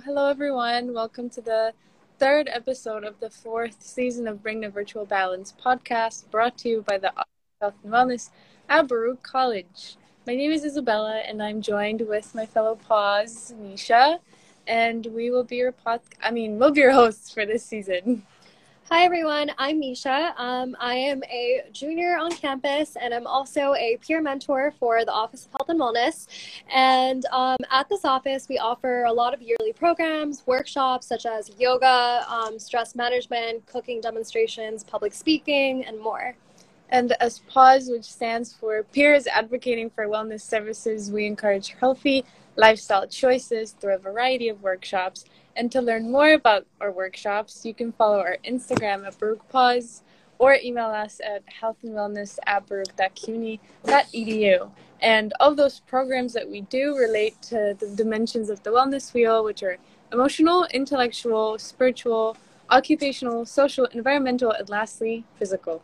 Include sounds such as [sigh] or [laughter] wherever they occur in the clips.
Hello everyone. Welcome to the third episode of the fourth season of Bring the Virtual Balance podcast, brought to you by the Health and Wellness at Baruch College. My name is Isabella, and I'm joined with my fellow PAWS, Nisha, and we will be your pod. I mean, we'll be your hosts for this season. Hi everyone, I'm Misha. Um, I am a junior on campus and I'm also a peer mentor for the Office of Health and Wellness. And um, at this office, we offer a lot of yearly programs, workshops such as yoga, um, stress management, cooking demonstrations, public speaking, and more. And as PAWS, which stands for Peers Advocating for Wellness Services, we encourage healthy lifestyle choices through a variety of workshops and to learn more about our workshops, you can follow our Instagram at Baruch PAWS or email us at healthandwellness at baruch.cuny.edu. And all those programs that we do relate to the dimensions of the wellness wheel, which are emotional, intellectual, spiritual, occupational, social, environmental, and lastly, physical.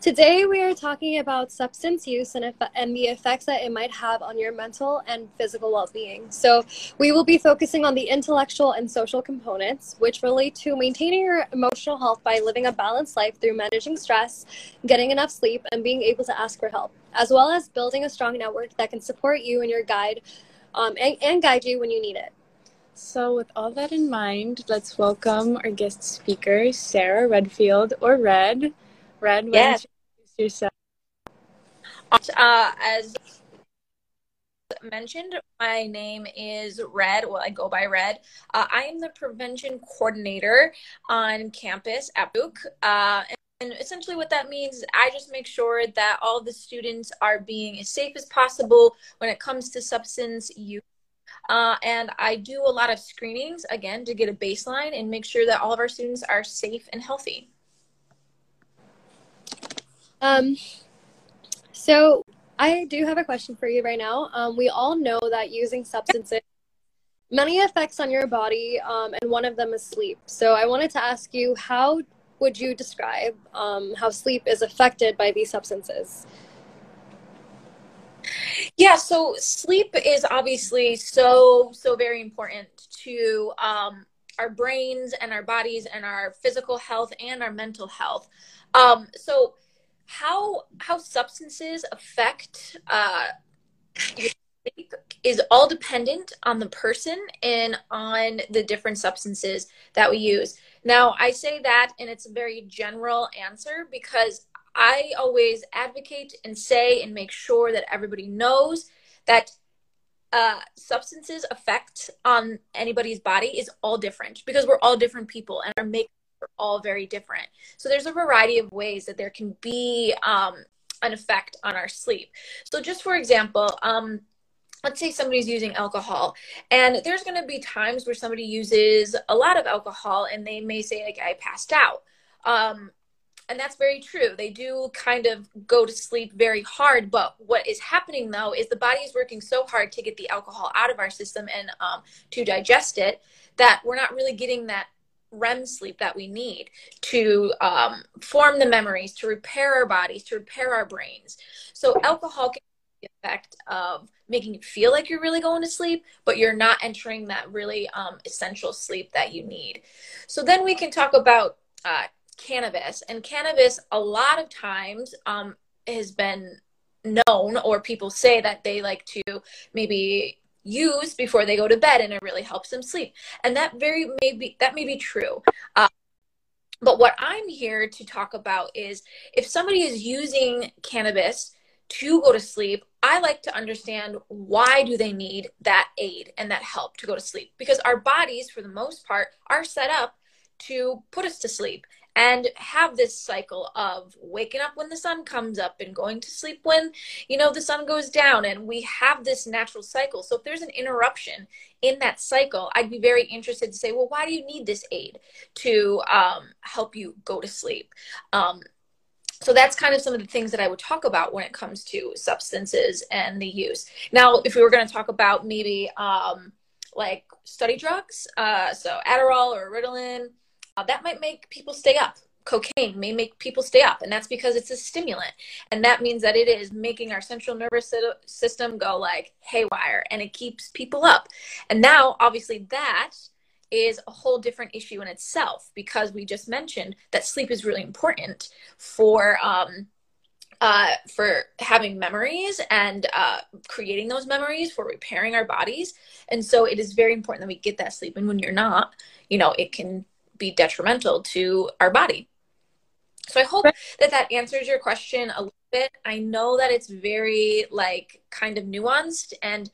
Today, we are talking about substance use and, and the effects that it might have on your mental and physical well being. So, we will be focusing on the intellectual and social components, which relate to maintaining your emotional health by living a balanced life through managing stress, getting enough sleep, and being able to ask for help, as well as building a strong network that can support you and your guide um, and, and guide you when you need it. So, with all that in mind, let's welcome our guest speaker, Sarah Redfield, or Red. Red, yes. yourself? Uh, as mentioned, my name is Red. Well, I go by Red. Uh, I am the prevention coordinator on campus at Baruch. Uh, and essentially, what that means is I just make sure that all the students are being as safe as possible when it comes to substance use. Uh, and I do a lot of screenings, again, to get a baseline and make sure that all of our students are safe and healthy. Um, so I do have a question for you right now. Um, we all know that using substances many effects on your body, um, and one of them is sleep. So I wanted to ask you, how would you describe um, how sleep is affected by these substances? Yeah, so sleep is obviously so so very important to um, our brains and our bodies and our physical health and our mental health. Um, so how how substances affect uh, your sleep is all dependent on the person and on the different substances that we use. Now, I say that, and it's a very general answer because I always advocate and say and make sure that everybody knows that uh, substances effect on anybody's body is all different because we're all different people and our make are all very different. So there's a variety of ways that there can be um, an effect on our sleep. So just for example, um, let's say somebody's using alcohol and there's going to be times where somebody uses a lot of alcohol and they may say like i passed out um, and that's very true they do kind of go to sleep very hard but what is happening though is the body is working so hard to get the alcohol out of our system and um, to digest it that we're not really getting that REM sleep that we need to um, form the memories, to repair our bodies, to repair our brains. So alcohol can have the effect of making you feel like you're really going to sleep, but you're not entering that really um, essential sleep that you need. So then we can talk about uh, cannabis. And cannabis, a lot of times, um, has been known, or people say that they like to maybe use before they go to bed and it really helps them sleep. And that very may be that may be true. Uh, but what i'm here to talk about is if somebody is using cannabis to go to sleep i like to understand why do they need that aid and that help to go to sleep? Because our bodies for the most part are set up to put us to sleep and have this cycle of waking up when the sun comes up and going to sleep when you know the sun goes down and we have this natural cycle so if there's an interruption in that cycle i'd be very interested to say well why do you need this aid to um, help you go to sleep um, so that's kind of some of the things that I would talk about when it comes to substances and the use. Now, if we were going to talk about maybe um, like study drugs, uh, so Adderall or Ritalin, that might make people stay up. Cocaine may make people stay up and that's because it's a stimulant. And that means that it is making our central nervous system go like haywire and it keeps people up. And now obviously that is a whole different issue in itself because we just mentioned that sleep is really important for um, uh, for having memories and uh, creating those memories for repairing our bodies. And so it is very important that we get that sleep. And when you're not you know it can be detrimental to our body so i hope that that answers your question a little bit i know that it's very like kind of nuanced and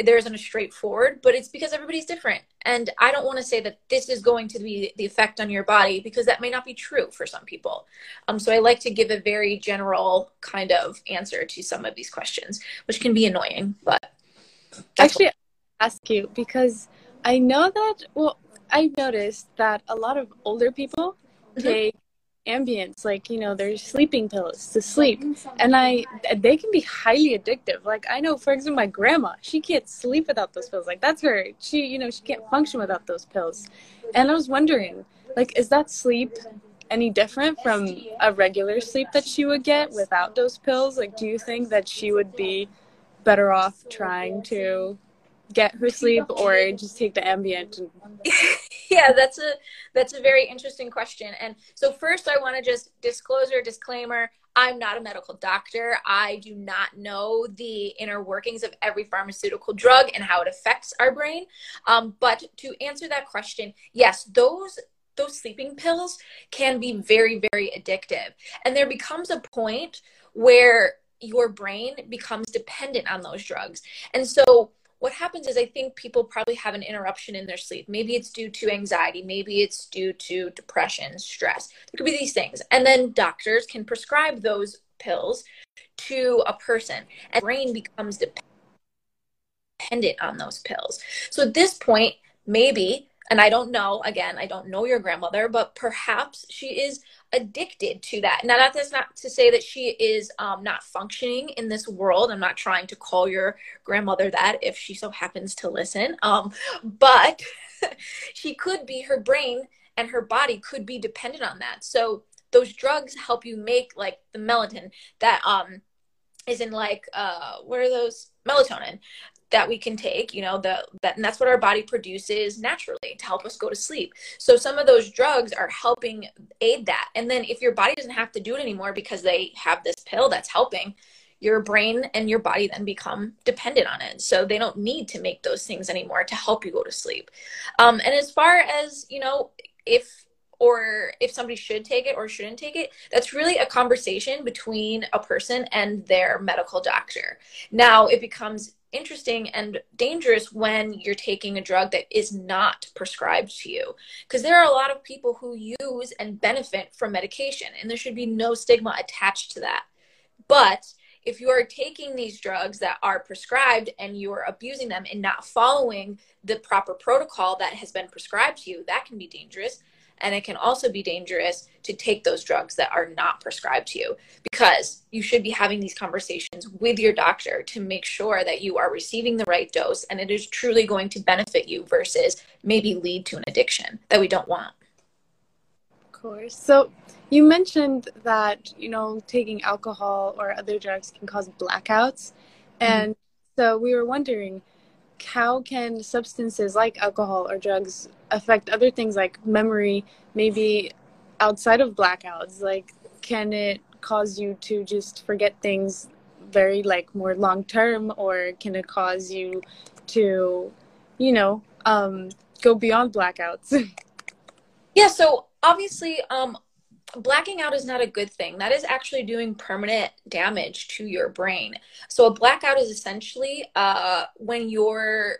there isn't a straightforward, but it's because everybody's different. And I don't want to say that this is going to be the effect on your body because that may not be true for some people. Um, so I like to give a very general kind of answer to some of these questions, which can be annoying, but actually, what- ask you because I know that, well, I noticed that a lot of older people mm-hmm. take Ambiens like you know there's sleeping pills to sleep. And i they can be highly addictive. Like i know for example my grandma she can't sleep without those pills. Like that's her she you know she can't function without those pills. And i was wondering like is that sleep any different from a regular sleep that she would get without those pills? Like do you think that she would be better off trying to get her sleep or just take the Ambien and... [laughs] yeah that's a that's a very interesting question. And so first i want to just disclosure disclaimer i'm not a medical doctor. I do not know the inner workings of every pharmaceutical drug and how it affects our brain. Um, but to answer that question yes those those sleeping pills can be very very addictive. And there becomes a point where your brain becomes dependent on those drugs. And so what happens is I think people probably have an interruption in their sleep. Maybe it's due to anxiety, maybe it's due to depression, stress. There could be these things. And then doctors can prescribe those pills to a person and brain becomes dependent on those pills. So at this point, maybe and I don't know, again, I don't know your grandmother, but perhaps she is addicted to that. Now, that is not to say that she is um, not functioning in this world. I'm not trying to call your grandmother that if she so happens to listen. Um, but [laughs] she could be, her brain and her body could be dependent on that. So those drugs help you make like the melatonin that um is in like uh what are those melatonin that we can take you know the that and that's what our body produces naturally to help us go to sleep. So some of those drugs are helping aid that. And then if your body doesn't have to do it anymore because they have this pill that's helping your brain and your body then become dependent on it. So they don't need to make those things anymore to help you go to sleep. Um, and as far as you know if or if somebody should take it or shouldn't take it, that's really a conversation between a person and their medical doctor. Now, it becomes interesting and dangerous when you're taking a drug that is not prescribed to you. Because there are a lot of people who use and benefit from medication, and there should be no stigma attached to that. But if you are taking these drugs that are prescribed and you are abusing them and not following the proper protocol that has been prescribed to you, that can be dangerous. And it can also be dangerous to take those drugs that are not prescribed to you because you should be having these conversations with your doctor to make sure that you are receiving the right dose and it is truly going to benefit you versus maybe lead to an addiction that we don't want. Of course. So you mentioned that, you know, taking alcohol or other drugs can cause blackouts. Mm-hmm. And so we were wondering how can substances like alcohol or drugs affect other things like memory maybe outside of blackouts? Like can it cause you to just forget things very like more long term or can it cause you to you know um go beyond blackouts? [laughs] Yeah so obviously um blacking out is not a good thing. That is actually doing permanent damage to your brain. So a blackout is essentially uh, when your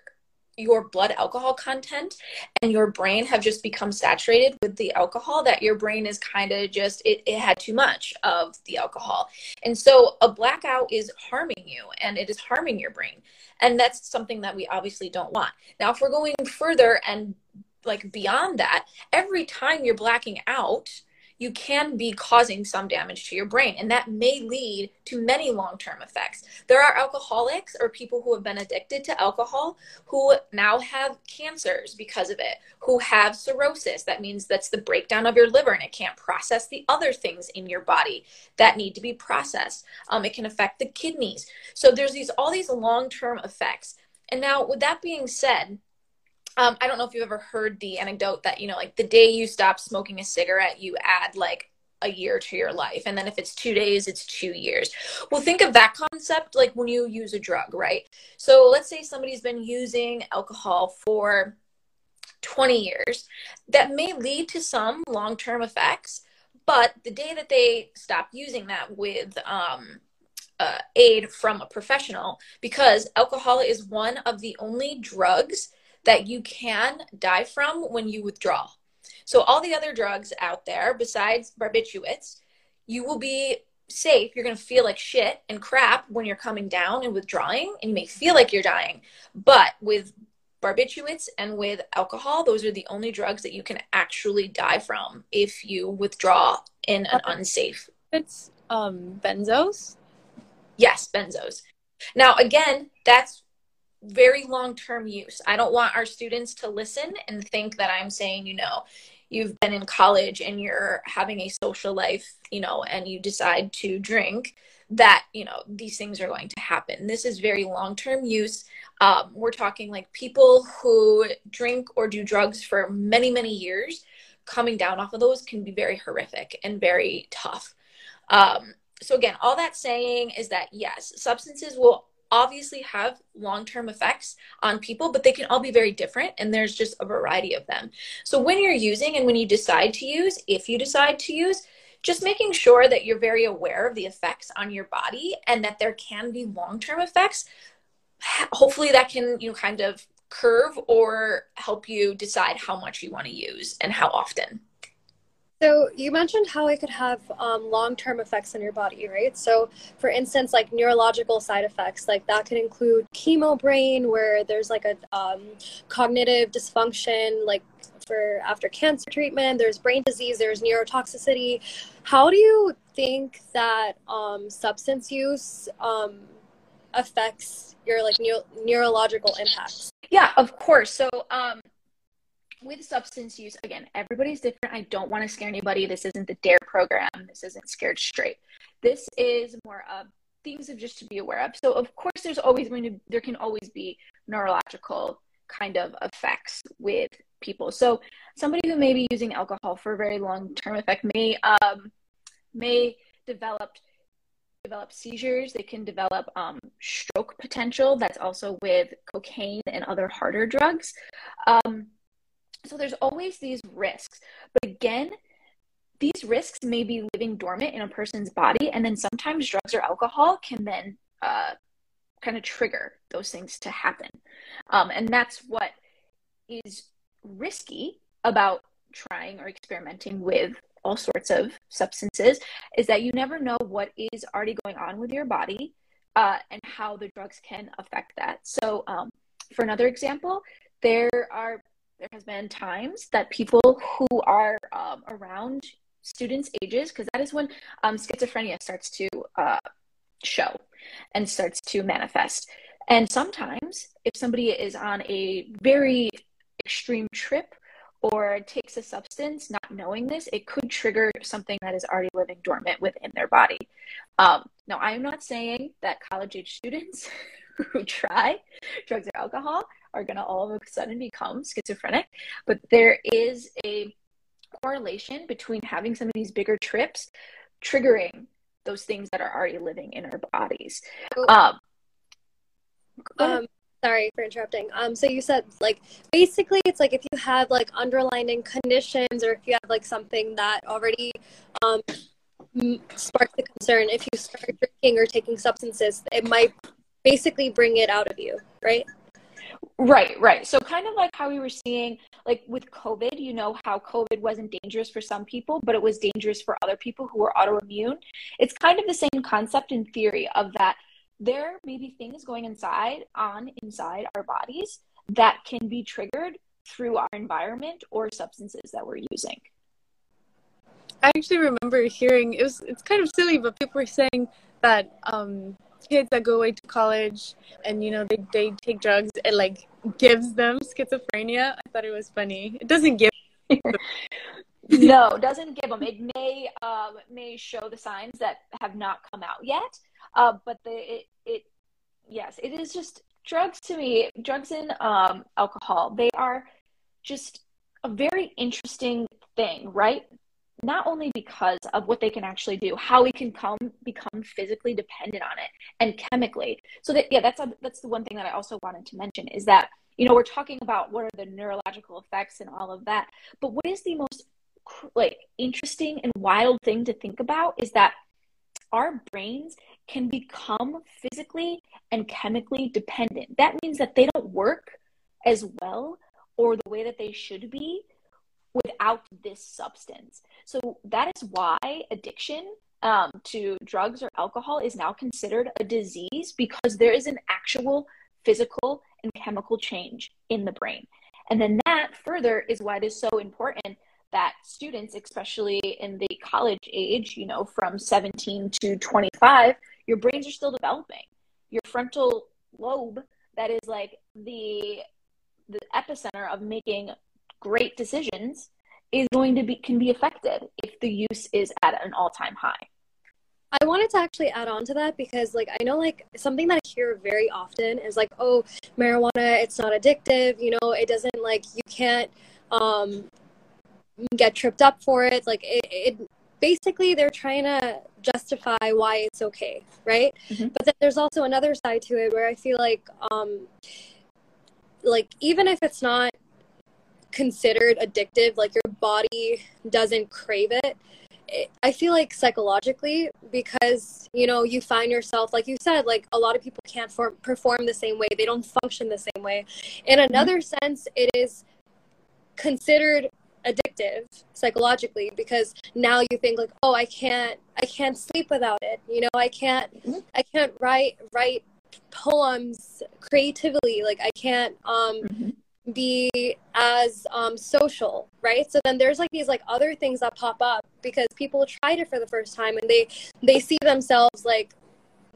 your blood alcohol content and your brain have just become saturated with the alcohol that your brain is kind of just it, it had too much of the alcohol and so a blackout is harming you and it is harming your brain and that's something that we obviously don't want now if we're going further and like beyond that every time you're blacking out you can be causing some damage to your brain, and that may lead to many long term effects. There are alcoholics or people who have been addicted to alcohol who now have cancers because of it, who have cirrhosis. That means that's the breakdown of your liver and it can't process the other things in your body that need to be processed. Um, it can affect the kidneys. So there's these all these long term effects. And now, with that being said, um, I don't know if you've ever heard the anecdote that, you know, like the day you stop smoking a cigarette, you add like a year to your life. And then if it's two days, it's two years. Well, think of that concept like when you use a drug, right? So let's say somebody's been using alcohol for 20 years. That may lead to some long term effects, but the day that they stop using that with, um, uh, aid from a professional because alcohol is one of the only drugs that you can die from when you withdraw. So, all the other drugs out there, besides barbiturates, you will be safe. You're going to feel like shit and crap when you're coming down and withdrawing, and you may feel like you're dying. But with barbiturates and with alcohol, those are the only drugs that you can actually die from if you withdraw in an unsafe. It's um, benzos. Yes, benzos. Now, again, that's very long term use. I don't want our students to listen and think that I'm saying, you know, you've been in college and you're having a social life, you know, and you decide to drink, that, you know, these things are going to happen. This is very long term use. Um, we're talking like people who drink or do drugs for many, many years. Coming down off of those can be very horrific and very tough. Um, so, again, all that saying is that yes, substances will obviously have long term effects on people, but they can all be very different, and there's just a variety of them. So, when you're using and when you decide to use, if you decide to use, just making sure that you're very aware of the effects on your body and that there can be long term effects. Hopefully, that can, you know, kind of curve or help you decide how much you want to use and how often. So you mentioned how it could have um, long-term effects on your body, right? So, for instance, like neurological side effects, like that could include chemo brain, where there's like a um, cognitive dysfunction, like for after cancer treatment. There's brain disease. There's neurotoxicity. How do you think that um, substance use um, affects your like neuro- neurological impacts? Yeah, of course. So, um, with substance use, again, everybody's different. I don't want to scare anybody. This isn't the DARE program. This isn't Scared Straight. This is more of things of just to be aware of. So, of course, there's always going to, there can always be neurological kind of effects with people. So, somebody who may be using alcohol for a very long term effect may, um, may develop develop seizures they can develop um, stroke potential that's also with cocaine and other harder drugs um, so there's always these risks. But again, these risks may be living dormant in a person's body, and then sometimes drugs or alcohol can then uh, kind of trigger those things to happen. Um, and that's what is risky about trying or experimenting with all sorts of substances is that you never know what is already going on with your body uh, and how the drugs can affect that. So, um, for another example, there are there has been times that people who are um, around students' ages, because that is when um, schizophrenia starts to uh, show and starts to manifest. And sometimes, if somebody is on a very extreme trip or takes a substance, not knowing this, it could trigger something that is already living dormant within their body. Um, now, I am not saying that college age students [laughs] [laughs] who try drugs or alcohol are going to all of a sudden become schizophrenic. But there is a correlation between having some of these bigger trips triggering those things that are already living in our bodies. Um, um, sorry for interrupting. Um, so you said like basically it's like if you have like underlying conditions or if you have like something that already um sparks the concern, if you start drinking or taking substances, it might basically bring it out of you, right? Right, right. So kind of like how we were seeing like with COVID, you know how COVID wasn't dangerous for some people, but it was dangerous for other people who were autoimmune. It's kind of the same concept in theory of that there may be things going inside on inside our bodies that can be triggered through our environment or substances that we're using. I actually remember hearing it was it's kind of silly, but people were saying that um, kids that go away to college and you know they, they take drugs it like gives them schizophrenia. I thought it was funny. It doesn't give [laughs] no, doesn't give them. It may um, may show the signs that have not come out yet. Uh, but the it, it yes, it is just drugs to me. Drugs and um, alcohol. They are just a very interesting thing, right? Not only because of what they can actually do, how we can come become physically dependent on it and chemically. So that yeah, that's a, that's the one thing that I also wanted to mention is that you know we're talking about what are the neurological effects and all of that, but what is the most like interesting and wild thing to think about is that our brains can become physically and chemically dependent. That means that they don't work as well or the way that they should be without this substance. So that is why addiction um, to drugs or alcohol is now considered a disease because there is an actual physical and chemical change in the brain. And then that further is why it is so important that students, especially in the college age, you know, from 17 to 25, your brains are still developing. Your frontal lobe, that is like the the epicenter of making great decisions, is going to be can be affected if the use is at an all time high. I wanted to actually add on to that because, like, I know, like, something that I hear very often is like, oh, marijuana, it's not addictive. You know, it doesn't, like, you can't um, get tripped up for it. Like, it, it basically, they're trying to justify why it's okay, right? Mm-hmm. But then there's also another side to it where I feel like, um, like, even if it's not considered addictive, like, your body doesn't crave it I feel like psychologically, because you know, you find yourself, like you said, like a lot of people can't form, perform the same way, they don't function the same way. In mm-hmm. another mm-hmm. sense, it is considered addictive psychologically because now you think like oh i can't i can't sleep without it you know i can't mm-hmm. i can't write write poems creatively like i can't um mm-hmm be as um, social, right? So then there's like these like other things that pop up because people tried it for the first time and they they see themselves like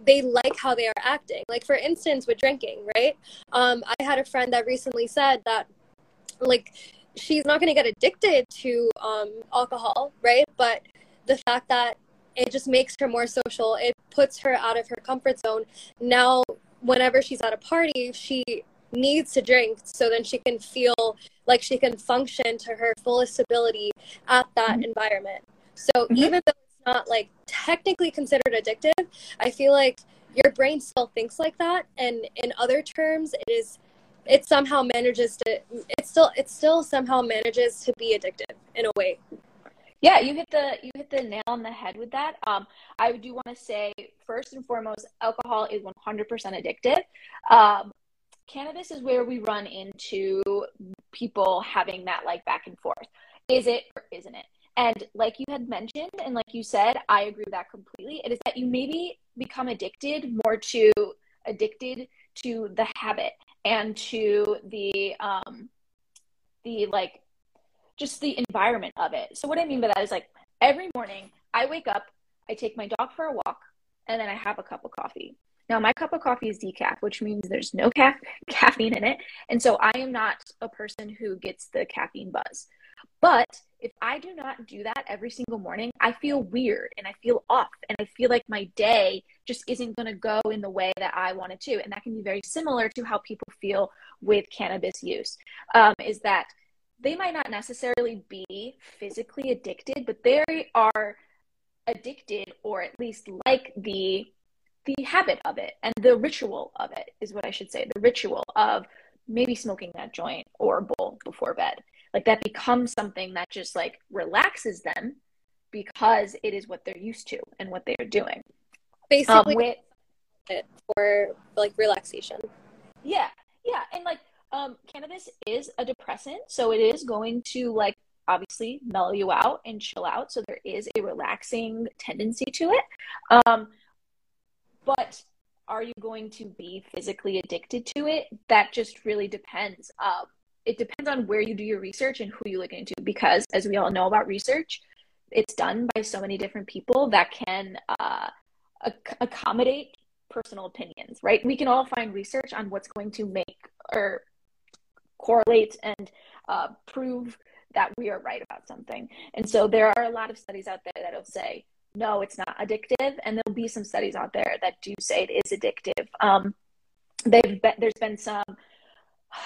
they like how they are acting. Like for instance, with drinking, right? Um, I had a friend that recently said that like she's not going to get addicted to um, alcohol, right? But the fact that it just makes her more social, it puts her out of her comfort zone. Now, whenever she's at a party, she needs to drink so then she can feel like she can function to her fullest ability at that mm-hmm. environment. So mm-hmm. even though it's not like technically considered addictive, I feel like your brain still thinks like that and in other terms it is it somehow manages to it still it still somehow manages to be addictive in a way. Yeah, you hit the you hit the nail on the head with that. Um, I do want to say first and foremost, alcohol is 100% addictive. Um, cannabis is where we run into people having that like back and forth. Is it or isn't it? And like you had mentioned, and like you said, I agree with that completely. It is that you maybe become addicted more to addicted to the habit and to the um the like just the environment of it. So what I mean by that is like every morning I wake up, I take my dog for a walk, and then I have a cup of coffee. Now, my cup of coffee is decaf, which means there's no ca- [laughs] caffeine in it. And so I am not a person who gets the caffeine buzz. But if I do not do that every single morning, I feel weird and I feel off and I feel like my day just isn't going to go in the way that I want it to. And that can be very similar to how people feel with cannabis use, um, is that they might not necessarily be physically addicted, but they are addicted or at least like the the habit of it and the ritual of it is what I should say. The ritual of maybe smoking that joint or bowl before bed. Like that becomes something that just like relaxes them because it is what they're used to and what they are doing. Basically, um, with, for like relaxation. Yeah, yeah, and like um, cannabis is a depressant, so it is going to like obviously mellow you out and chill out. So there is a relaxing tendency to it. Um, but are you going to be physically addicted to it? That just really depends. Um, it depends on where you do your research and who you look into because, as we all know about research, it's done by so many different people that can uh, ac- accommodate personal opinions, right? We can all find research on what's going to make or correlate and uh, prove that we are right about something. And so there are a lot of studies out there that'll say, no, it's not addictive. And there'll be some studies out there that do say it is addictive. Um, they've there's been some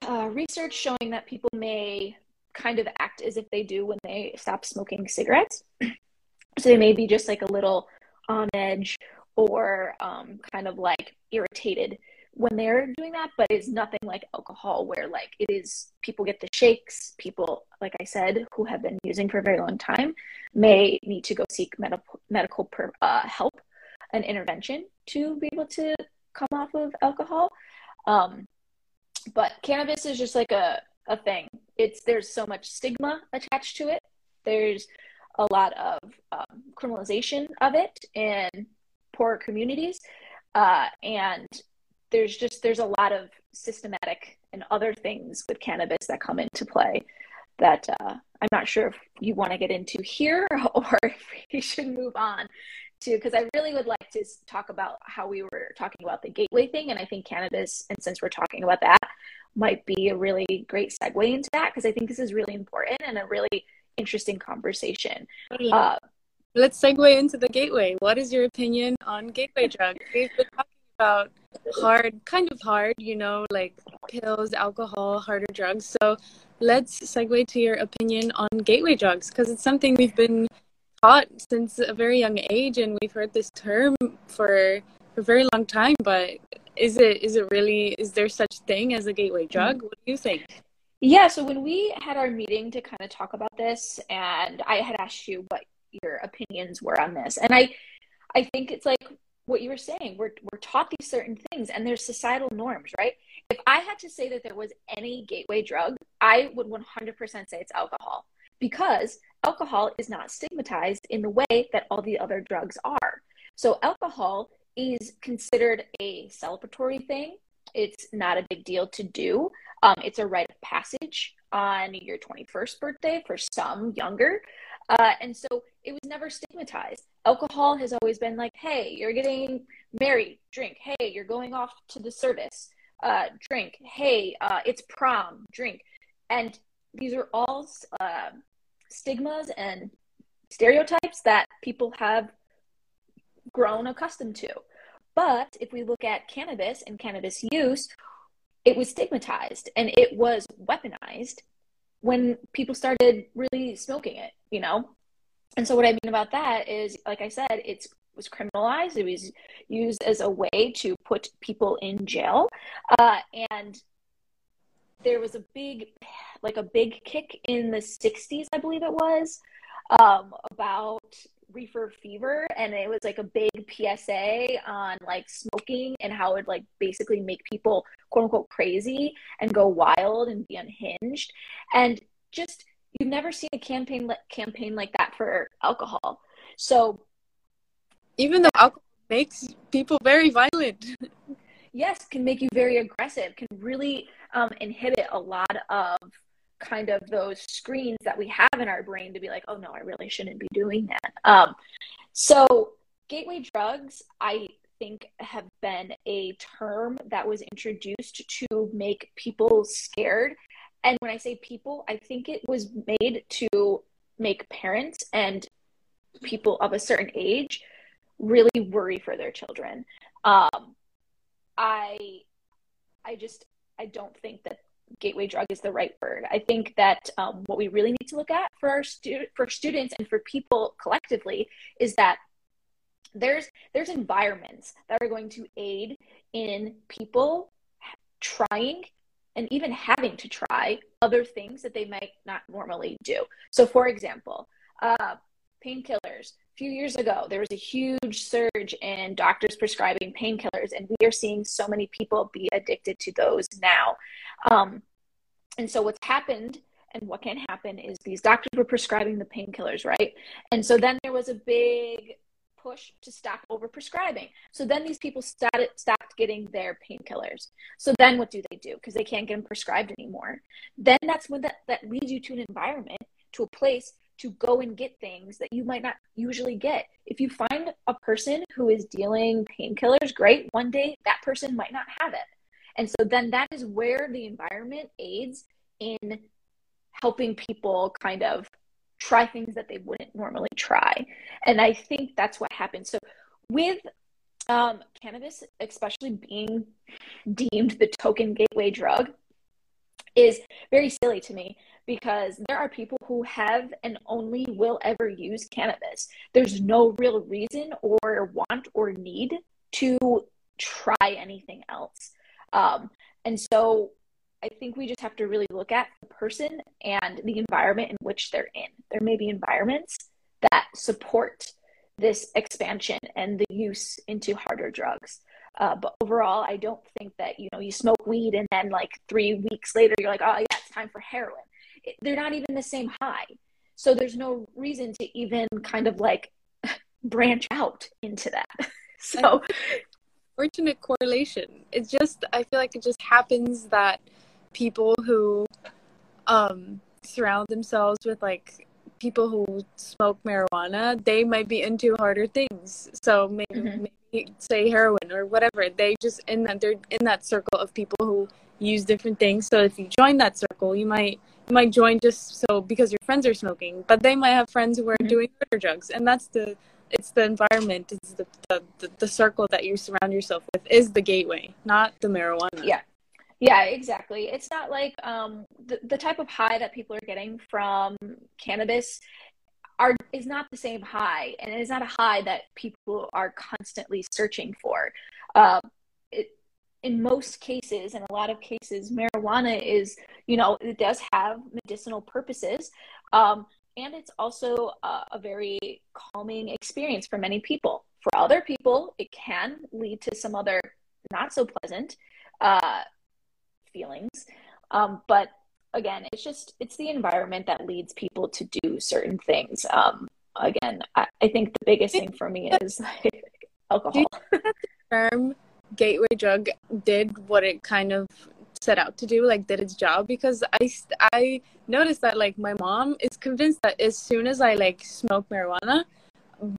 uh, research showing that people may kind of act as if they do when they stop smoking cigarettes. [clears throat] so they may be just like a little on edge or um, kind of like irritated when they're doing that, but it's nothing like alcohol where like it is people get the shakes. People, like I said, who have been using for a very long time may need to go seek medical medical per, uh, help and intervention to be able to come off of alcohol. Um, but cannabis is just like a a thing. It's there's so much stigma attached to it. There's a lot of um, criminalization of it in poor communities, uh, and there's just there's a lot of systematic and other things with cannabis that come into play that uh, I'm not sure if you want to get into here [laughs] or if we should move on to because I really would like to talk about how we were talking about the gateway thing and I think cannabis and since we're talking about that might be a really great segue into that because I think this is really important and a really interesting conversation. Uh, Let's segue into the gateway. What is your opinion on gateway drugs? We've been talking about hard, kind of hard, you know, like pills, alcohol, harder drugs. So let's segue to your opinion on gateway drugs because it's something we've been taught since a very young age and we've heard this term for, for a very long time. But is it is it really is there such thing as a gateway drug? What do you think? Yeah, so when we had our meeting to kind of talk about this and I had asked you what your opinions were on this. And I I think it's like what you were saying. We're we're taught these certain things and there's societal norms, right? If I had to say that there was any gateway drug, I would 100% say it's alcohol because alcohol is not stigmatized in the way that all the other drugs are. So alcohol is considered a celebratory thing. It's not a big deal to do. Um, it's a rite of passage on your 21st birthday for some younger. Uh, and so it was never stigmatized. Alcohol has always been like, hey, you're getting married, drink. Hey, you're going off to the service, uh, drink. Hey, uh, it's prom, drink. And these are all uh, stigmas and stereotypes that people have grown accustomed to. But if we look at cannabis and cannabis use, it was stigmatized and it was weaponized when people started really smoking it, you know? And so what I mean about that is, like I said, it was criminalized. It was used as a way to put people in jail. Uh, and there was a big, like a big kick in the 60s, I believe it was, um, about reefer fever and it was like a big psa on like smoking and how it like basically make people quote unquote crazy and go wild and be unhinged and just you've never seen a campaign like campaign like that for alcohol so even though alcohol makes people very violent yes can make you very aggressive can really um, inhibit a lot of kind of those screens that we have in our brain to be like, oh no, I really shouldn't be doing that. Um, so, gateway drugs, I think, have been a term that was introduced to make people scared. And when I say people, I think it was made to make parents and people of a certain age really worry for their children. Um, I, I just, I don't think that gateway drug is the right word. I think that um, what we really need to look at for our stu- for students and for people collectively is that there's there's environments that are going to aid in people trying and even having to try other things that they might not normally do. So, for example, uh, painkillers. A few years ago, there was a huge surge in doctors prescribing painkillers, and we are seeing so many people be addicted to those now. Um, and so, what's happened and what can happen is these doctors were prescribing the painkillers, right? And so then there was a big push to stop overprescribing. So then these people started stopped getting their painkillers. So then what do they do? Because they can't get them prescribed anymore. Then that's when that, that leads you to an environment, to a place to go and get things that you might not usually get. If you find a person who is dealing painkillers, great. One day that person might not have it. And so then that is where the environment aids in helping people kind of try things that they wouldn't normally try. And I think that's what happens. So with um, cannabis, especially being deemed the token gateway drug, is very silly to me because there are people who have and only will ever use cannabis. There's no real reason or want or need to try anything else. Um, and so I think we just have to really look at the person and the environment in which they're in. There may be environments that support this expansion and the use into harder drugs. Uh, but overall, I don't think that you know you smoke weed and then like three weeks later you're like, oh yeah, it's time for heroin. It, they're not even the same high, so there's no reason to even kind of like [laughs] branch out into that. [laughs] so, fortunate correlation. It's just I feel like it just happens that people who um, surround themselves with like people who smoke marijuana, they might be into harder things. So maybe, mm-hmm. maybe say heroin or whatever. They just in that they're in that circle of people who use different things. So if you join that circle, you might you might join just so because your friends are smoking, but they might have friends who are mm-hmm. doing harder drugs, and that's the it's the environment, it's the, the the, the circle that you surround yourself with is the gateway, not the marijuana. Yeah. Yeah, exactly. It's not like um, the, the type of high that people are getting from cannabis are is not the same high, and it is not a high that people are constantly searching for. Uh, it, in most cases, in a lot of cases, marijuana is, you know, it does have medicinal purposes, um, and it's also a, a very calming experience for many people. For other people, it can lead to some other not so pleasant uh, feelings. Um, but again, it's just it's the environment that leads people to do certain things. Um, again, I, I, think the biggest thing for me is like [laughs] alcohol. the term gateway drug did what it kind of set out to do, like did its job? Because I I noticed that like my mom is convinced that as soon as I like smoke marijuana,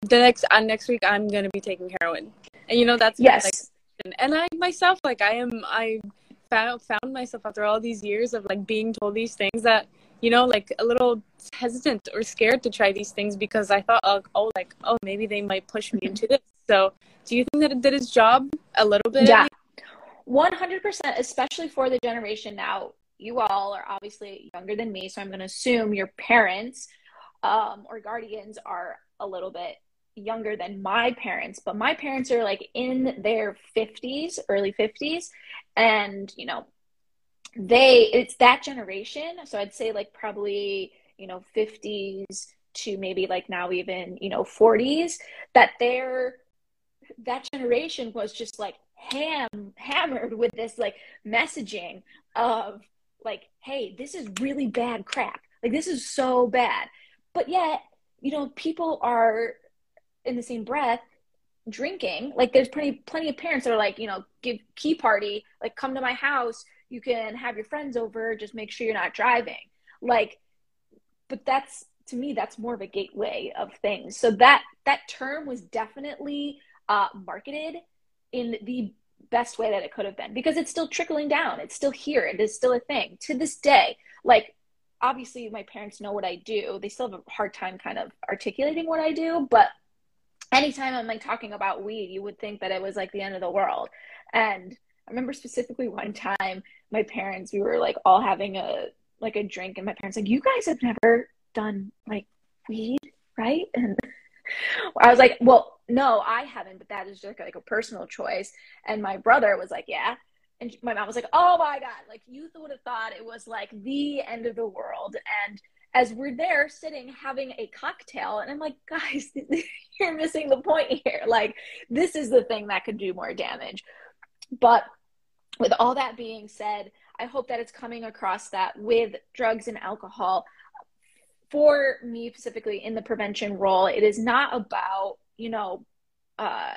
the next uh, next week I'm gonna be taking heroin, and you know that's yes. Like, and I myself like I am I found found myself after all these years of like being told these things that you know like a little hesitant or scared to try these things because I thought oh, oh like oh maybe they might push me into this. So do you think that it did its job a little bit? Yeah, one hundred percent. Especially for the generation now. You all are obviously younger than me, so I'm going to assume your parents um, or guardians are a little bit younger than my parents, but my parents are like in their 50s, early 50s. And, you know, they, it's that generation. So I'd say like probably, you know, 50s to maybe like now even, you know, 40s that they're, that generation was just like ham hammered with this like messaging of like, hey, this is really bad crap. Like this is so bad. But yet, you know, people are in the same breath drinking like there's plenty plenty of parents that are like you know give key party like come to my house you can have your friends over just make sure you're not driving. Like but that's to me that's more of a gateway of things. So that that term was definitely uh, marketed in the best way that it could have been because it's still trickling down. It's still here. It is still a thing. To this day like obviously my parents know what i do. They still have a hard time kind of articulating what i do but anytime I'm like talking about weed, you would think that it was like the end of the world. And I remember specifically one time my parents, we were like all having a like a drink and my parents like, You guys have never done like weed, right? And I was like, Well, no, I haven't, but that is just like a personal choice. And my brother was like, Yeah. And my mom was like, Oh my God, like you would have thought it was like the end of the world. And as we're there sitting having a cocktail and i'm like guys [laughs] you're missing the point here. Like this is the thing that could do more damage. But with all that being said i hope that it's coming across that with drugs and alcohol. For me specifically in the prevention role it is not about you know uh,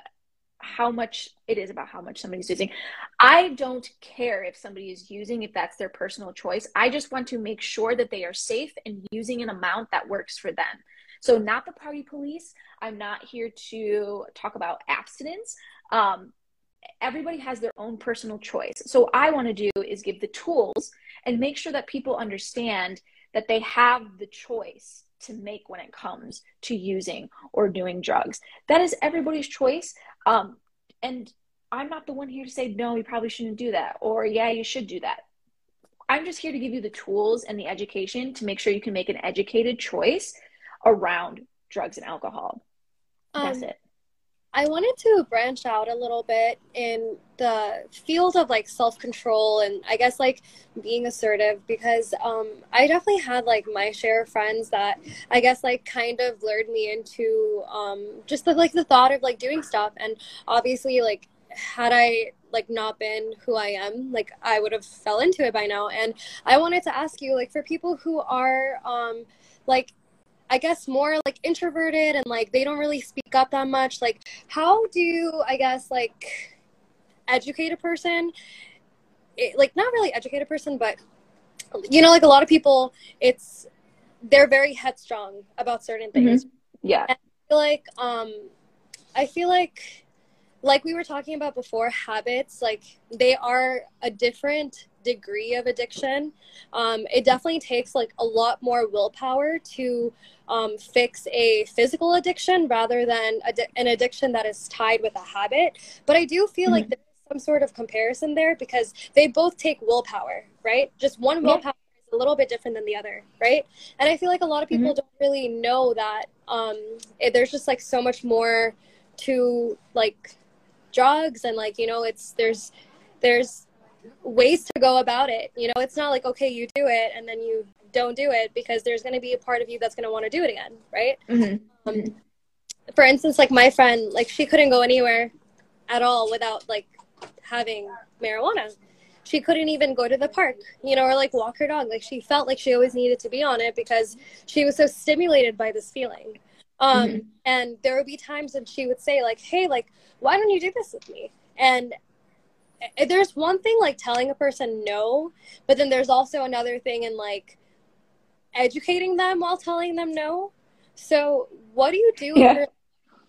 how much it is about how much somebody's using. I don't care if somebody is using, if that's their personal choice. I just want to make sure that they are safe and using an amount that works for them. So, not the party police. I'm not here to talk about abstinence. Um, everybody has their own personal choice. So, I want to do is give the tools and make sure that people understand that they have the choice to make when it comes to using or doing drugs. That is everybody's choice. Um, and I'm not the one here to say, no, you probably shouldn't do that, or yeah, you should do that. I'm just here to give you the tools and the education to make sure you can make an educated choice around drugs and alcohol. That's um, it. I wanted to branch out a little bit in the field of like self control and I guess like being assertive because um, I definitely had like my share of friends that I guess like kind of lured me into um, just the, like the thought of like doing stuff and obviously like had I like not been who I am, like I would have fell into it by now. And I wanted to ask you, like, for people who are um like I guess more like introverted and like they don't really speak up that much. Like, how do you, I guess, like educate a person? It, like, not really educate a person, but you know, like a lot of people, it's they're very headstrong about certain things. Mm-hmm. Yeah. And I feel like, um, I feel like, like we were talking about before, habits, like they are a different degree of addiction. Um, it definitely takes like a lot more willpower to um, fix a physical addiction rather than ad- an addiction that is tied with a habit. But I do feel mm-hmm. like there's some sort of comparison there because they both take willpower, right? Just one willpower yeah. is a little bit different than the other, right? And I feel like a lot of people mm-hmm. don't really know that um, it, there's just like so much more to like drugs and like you know it's there's there's ways to go about it. You know, it's not like, okay, you do it and then you don't do it because there's going to be a part of you that's going to want to do it again, right? Mm-hmm. Um, for instance, like my friend, like she couldn't go anywhere at all without like having marijuana. She couldn't even go to the park, you know, or like walk her dog. Like she felt like she always needed to be on it because she was so stimulated by this feeling. Um, mm-hmm. And there would be times when she would say, like, hey, like, why don't you do this with me? And Eh, there's one thing like telling a person no, but then there's also another thing in like educating them while telling them no. So, what do you do yeah. if you're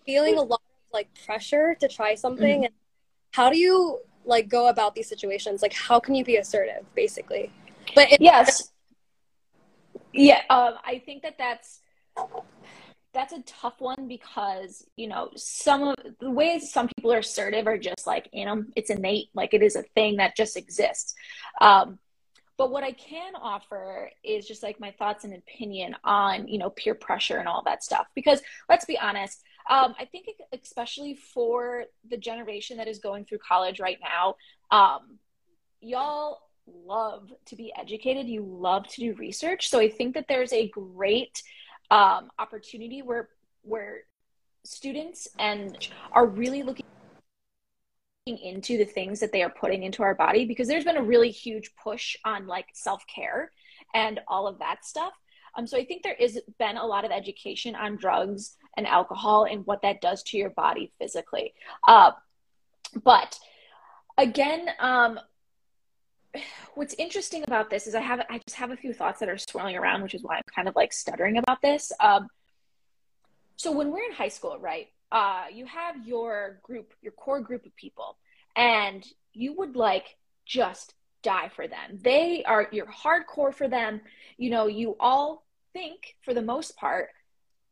feeling a lot of like pressure to try something? Mm-hmm. And how do you like go about these situations? Like, how can you be assertive, basically? But yes, yeah, um, I think that that's that's a tough one because you know some of the ways some people are assertive are just like you know it's innate like it is a thing that just exists. Um, but what i can offer is just like my thoughts and opinion on you know peer pressure and all that stuff. Because let's be honest um, i think especially for the generation that is going through college right now um, y'all love to be educated. You love to do research. So i think that there's a great um, opportunity where where students and are really looking into the things that they are putting into our body because there's been a really huge push on like self-care and all of that stuff. Um, so i think there is been a lot of education on drugs and alcohol and what that does to your body physically. Uh, but again um, what's interesting about this is I have I just have a few thoughts that are swirling around, which is why I'm kind of like stuttering about this. Um, so when we're in high school, right? Uh, you have your group, your core group of people, and you would like just die for them. They are you're hardcore for them. You know, you all think for the most part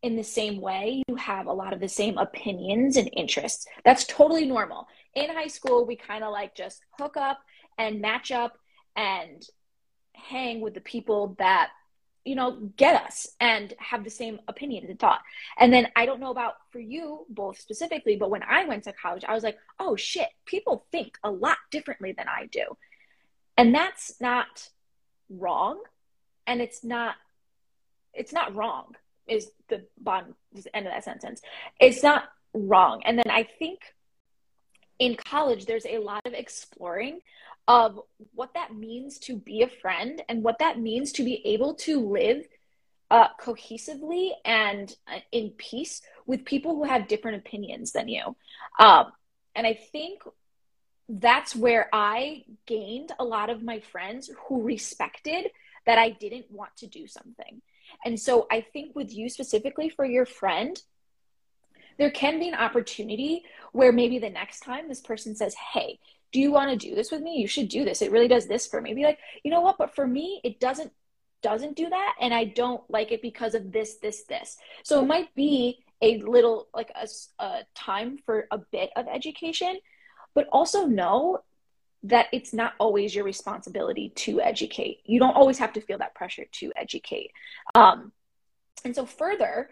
in the same way. You have a lot of the same opinions and interests. That's totally normal. In high school, we kind of like just hook up and match up and hang with the people that you know get us and have the same opinion and thought. And then i don't know about for you both specifically but when i went to college i was like oh shit people think a lot differently than i do. And that's not wrong. And it's not it's not wrong is the bottom end of that sentence. It's not wrong. And then i think in college there's a lot of exploring of what that means to be a friend and what that means to be able to live uh, cohesively and uh, in peace with people who have different opinions than you. Um, And I think that's where I gained a lot of my friends who respected that I didn't want to do something. And so I think with you specifically for your friend, there can be an opportunity where maybe the next time this person says, Hey, do you want to do this with me? You should do this. It really does this for me. Be like, you know what? But for me, it doesn't doesn't do that and I don't like it because of this, this, this. So it might be a little like a, a time for a bit of education, but also know that it's not always your responsibility to educate. You don't always have to feel that pressure to educate. Um, and so, further,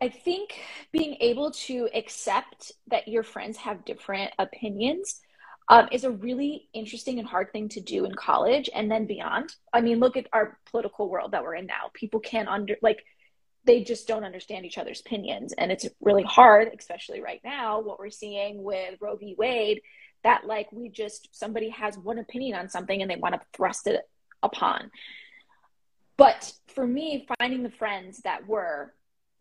I think being able to accept that your friends have different opinions um, is a really interesting and hard thing to do in college and then beyond. I mean, look at our political world that we're in now. People can't under like they just don't understand each other's opinions, and it's really hard, especially right now. What we're seeing with Roe v. Wade, that like we just somebody has one opinion on something and they want to thrust it upon. But for me, finding the friends that were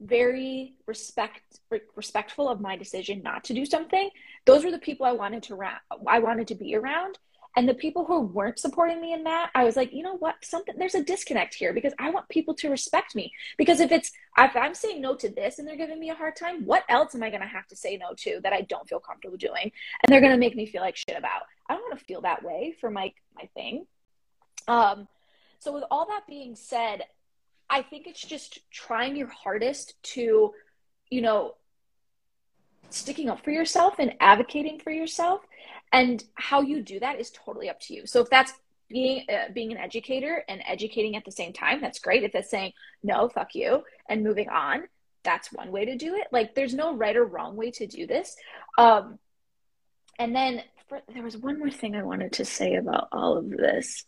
very respect respectful of my decision not to do something. Those were the people i wanted to ra- i wanted to be around. And the people who weren't supporting me in that i was like you know what? Something there's a disconnect here because i want people to respect me. Because if it's if i'm saying no to this and they're giving me a hard time what else am i going to have to say no to that i don't feel comfortable doing? And they're going to make me feel like shit about. I don't want to feel that way for my my thing. Um so with all that being said I think it's just trying your hardest to, you know, sticking up for yourself and advocating for yourself. And how you do that is totally up to you. So if that's being uh, being an educator and educating at the same time, that's great. If it's saying no, fuck you, and moving on, that's one way to do it. Like there's no right or wrong way to do this. Um, and then for, there was one more thing I wanted to say about all of this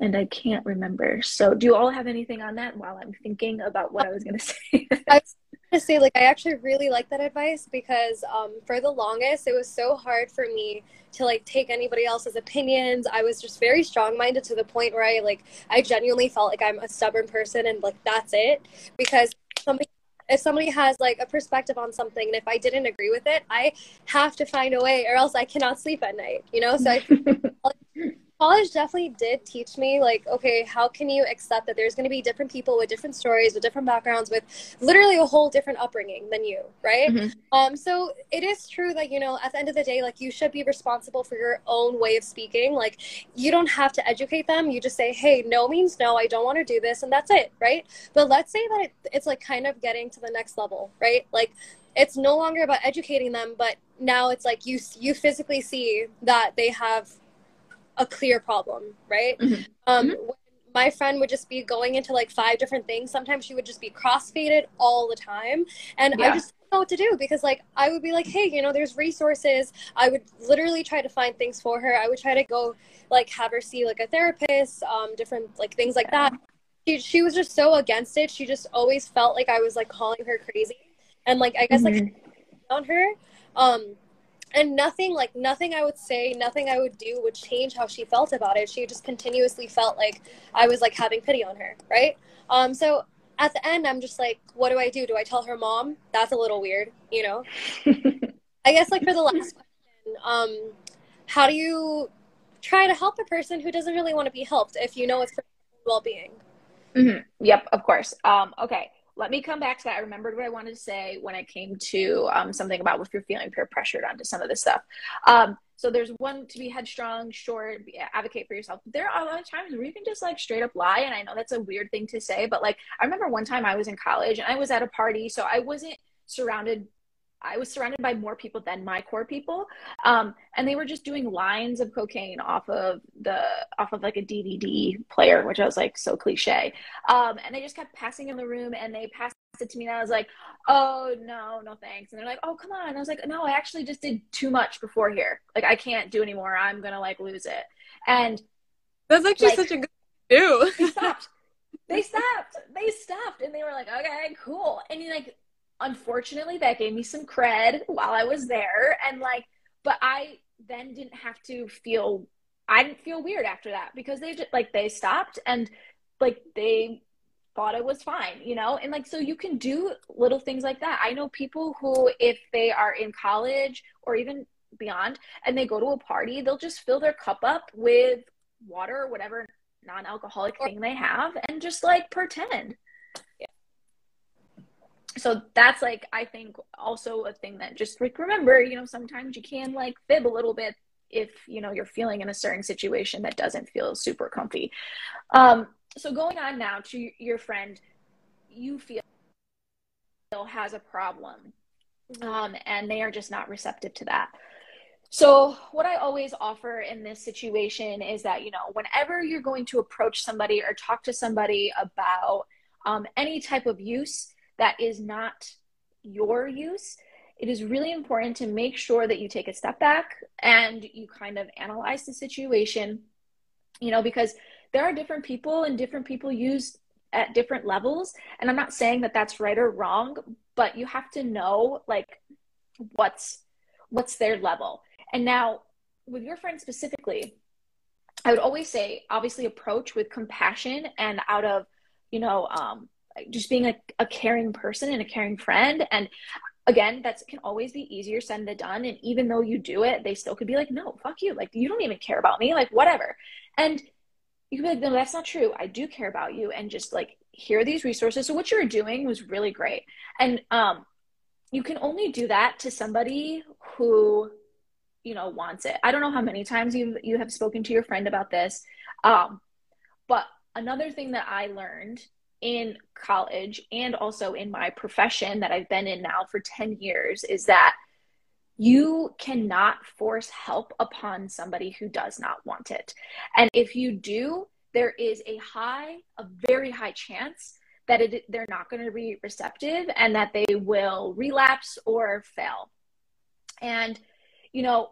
and I can't remember. So, do you all have anything on that while I'm thinking about what I was going [laughs] to say? I was going to say, like, I actually really like that advice because um, for the longest, it was so hard for me to like take anybody else's opinions. I was just very strong minded to the point where I like I genuinely felt like I'm a stubborn person and like that's it because somebody if somebody has like a perspective on something and if I didn't agree with it, I have to find a way or else I cannot sleep at night, you know? So I [laughs] college definitely did teach me like okay how can you accept that there's going to be different people with different stories with different backgrounds with literally a whole different upbringing than you right? Mm-hmm. um so it is true that you know at the end of the day like you should be responsible for your own way of speaking. Like you don't have to educate them. You just say hey no means no. I don't want to do this and that's it right? But let's say that it, it's like kind of getting to the next level right? Like it's no longer about educating them but now it's like you you physically see that they have a clear problem, right? Mm-hmm. Um, mm-hmm. my friend would just be going into like five different things. Sometimes she would just be crossfaded all the time, and yeah. I just didn't know what to do because like I would be like, hey, you know, there's resources. I would literally try to find things for her. I would try to go like have her see like a therapist, um, different like things like yeah. that. She, she was just so against it. She just always felt like I was like calling her crazy, and like I guess mm-hmm. like on her. Um, and nothing like nothing i would say nothing i would do would change how she felt about it. She just continuously felt like i was like having pity on her right? Um so at the end i'm just like what do i do? Do i tell her mom? That's a little weird you know? [laughs] I guess like for the last question um how do you try to help a person who doesn't really want to be helped if you know it's for well-being? Mm-hmm. yep of course. Um okay let me come back to that. I remembered what I wanted to say when it came to um, something about if you're feeling peer pressured onto some of this stuff. Um, so there's one to be headstrong, short, advocate for yourself. There are a lot of times where you can just like straight up lie. And I know that's a weird thing to say, but like I remember one time I was in college and I was at a party. So I wasn't surrounded I was surrounded by more people than my core people, um, and they were just doing lines of cocaine off of the off of like a DVD player, which I was like so cliche. Um, and they just kept passing in the room, and they passed it to me, and I was like, "Oh no, no thanks." And they're like, "Oh come on," and I was like, "No, I actually just did too much before here. Like I can't do anymore. I'm gonna like lose it." And that's actually like, such a good do. they stopped. [laughs] They stopped. They stopped, and they were like, "Okay, cool." And you like unfortunately that gave me some cred while I was there and like but I then didn't have to feel I didn't feel weird after that because they just like they stopped and like they thought it was fine, you know? And like so you can do little things like that. I know people who if they are in college or even beyond and they go to a party they'll just fill their cup up with water or whatever non-alcoholic thing they have and just like pretend. So that's like i think also a thing that just like remember you know sometimes you can like fib a little bit if you know you're feeling in a certain situation that doesn't feel super comfy. Um so going on now to your friend you feel has a problem um, and they are just not receptive to that. So, what I always offer in this situation is that, you know, whenever you're going to approach somebody or talk to somebody about um, any type of use that is not your use, it is really important to make sure that you take a step back and you kind of analyze the situation, you know, because there are different people and different people use at different levels. And I'm not saying that that's right or wrong, but you have to know like what's what's their level and now, with your friend specifically, I would always say, obviously, approach with compassion and out of, you know, um, just being a, a caring person and a caring friend. And again, that can always be easier said than done. And even though you do it, they still could be like, no, fuck you. Like, you don't even care about me. Like, whatever. And you could be like, no, that's not true. I do care about you. And just like, here are these resources. So what you were doing was really great. And um, you can only do that to somebody who you know wants it i don't know how many times you you have spoken to your friend about this um, but another thing that i learned in college and also in my profession that i've been in now for 10 years is that you cannot force help upon somebody who does not want it and if you do there is a high a very high chance that it, they're not going to be receptive and that they will relapse or fail and you know,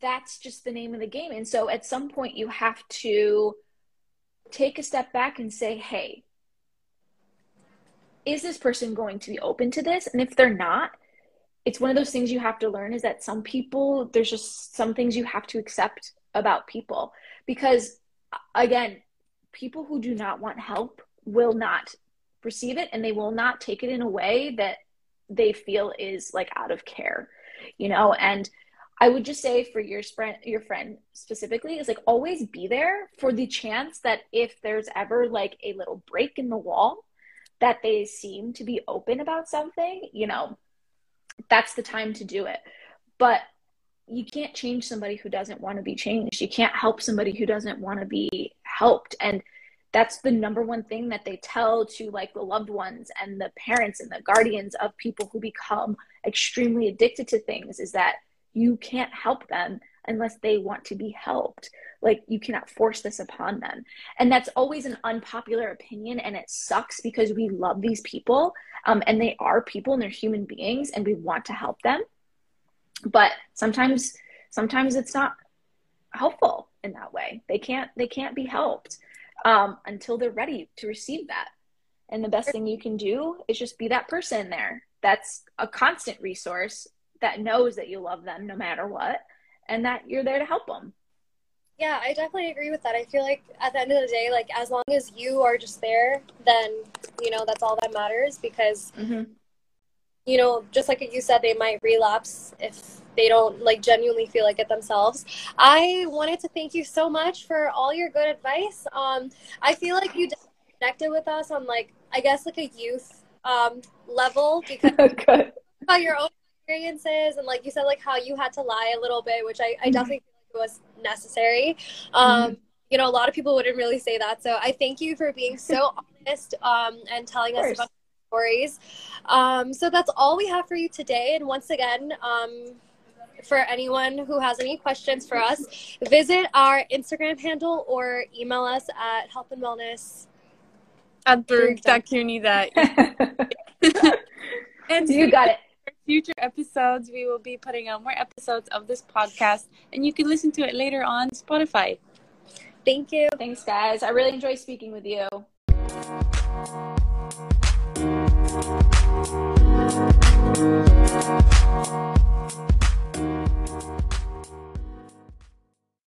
that's just the name of the game. And so at some point, you have to take a step back and say, hey, is this person going to be open to this? And if they're not, it's one of those things you have to learn is that some people, there's just some things you have to accept about people. Because again, people who do not want help will not receive it and they will not take it in a way that they feel is like out of care, you know? And I would just say for your friend, your friend specifically, is like always be there for the chance that if there's ever like a little break in the wall, that they seem to be open about something, you know, that's the time to do it. But you can't change somebody who doesn't want to be changed. You can't help somebody who doesn't want to be helped. And that's the number one thing that they tell to like the loved ones and the parents and the guardians of people who become extremely addicted to things is that you can't help them unless they want to be helped. Like you cannot force this upon them. And that's always an unpopular opinion. And it sucks because we love these people um, and they are people and they're human beings and we want to help them. But sometimes, sometimes it's not helpful in that way. They can't, they can't be helped um, until they're ready to receive that. And the best thing you can do is just be that person there. That's a constant resource that knows that you love them no matter what and that you're there to help them. Yeah, I definitely agree with that. I feel like at the end of the day, like as long as you are just there, then you know that's all that matters because mm-hmm. you know, just like you said, they might relapse if they don't like genuinely feel like it themselves. I wanted to thank you so much for all your good advice. Um, I feel like you connected with us on like I guess like a youth um level because [laughs] about your own experiences and like you said like how you had to lie a little bit which i, I mm-hmm. definitely feel like was necessary. Um mm-hmm. you know a lot of people wouldn't really say that. So i thank you for being so [laughs] honest um and telling us about stories. Um so that's all we have for you today. And once again um for anyone who has any questions for us [laughs] visit our instagram handle or email us at health and wellness at that. [laughs] And you got it future episodes, we will be putting out more episodes of this podcast, and you can listen to it later on Spotify. Thank you. Thanks, guys. I really enjoy speaking with you.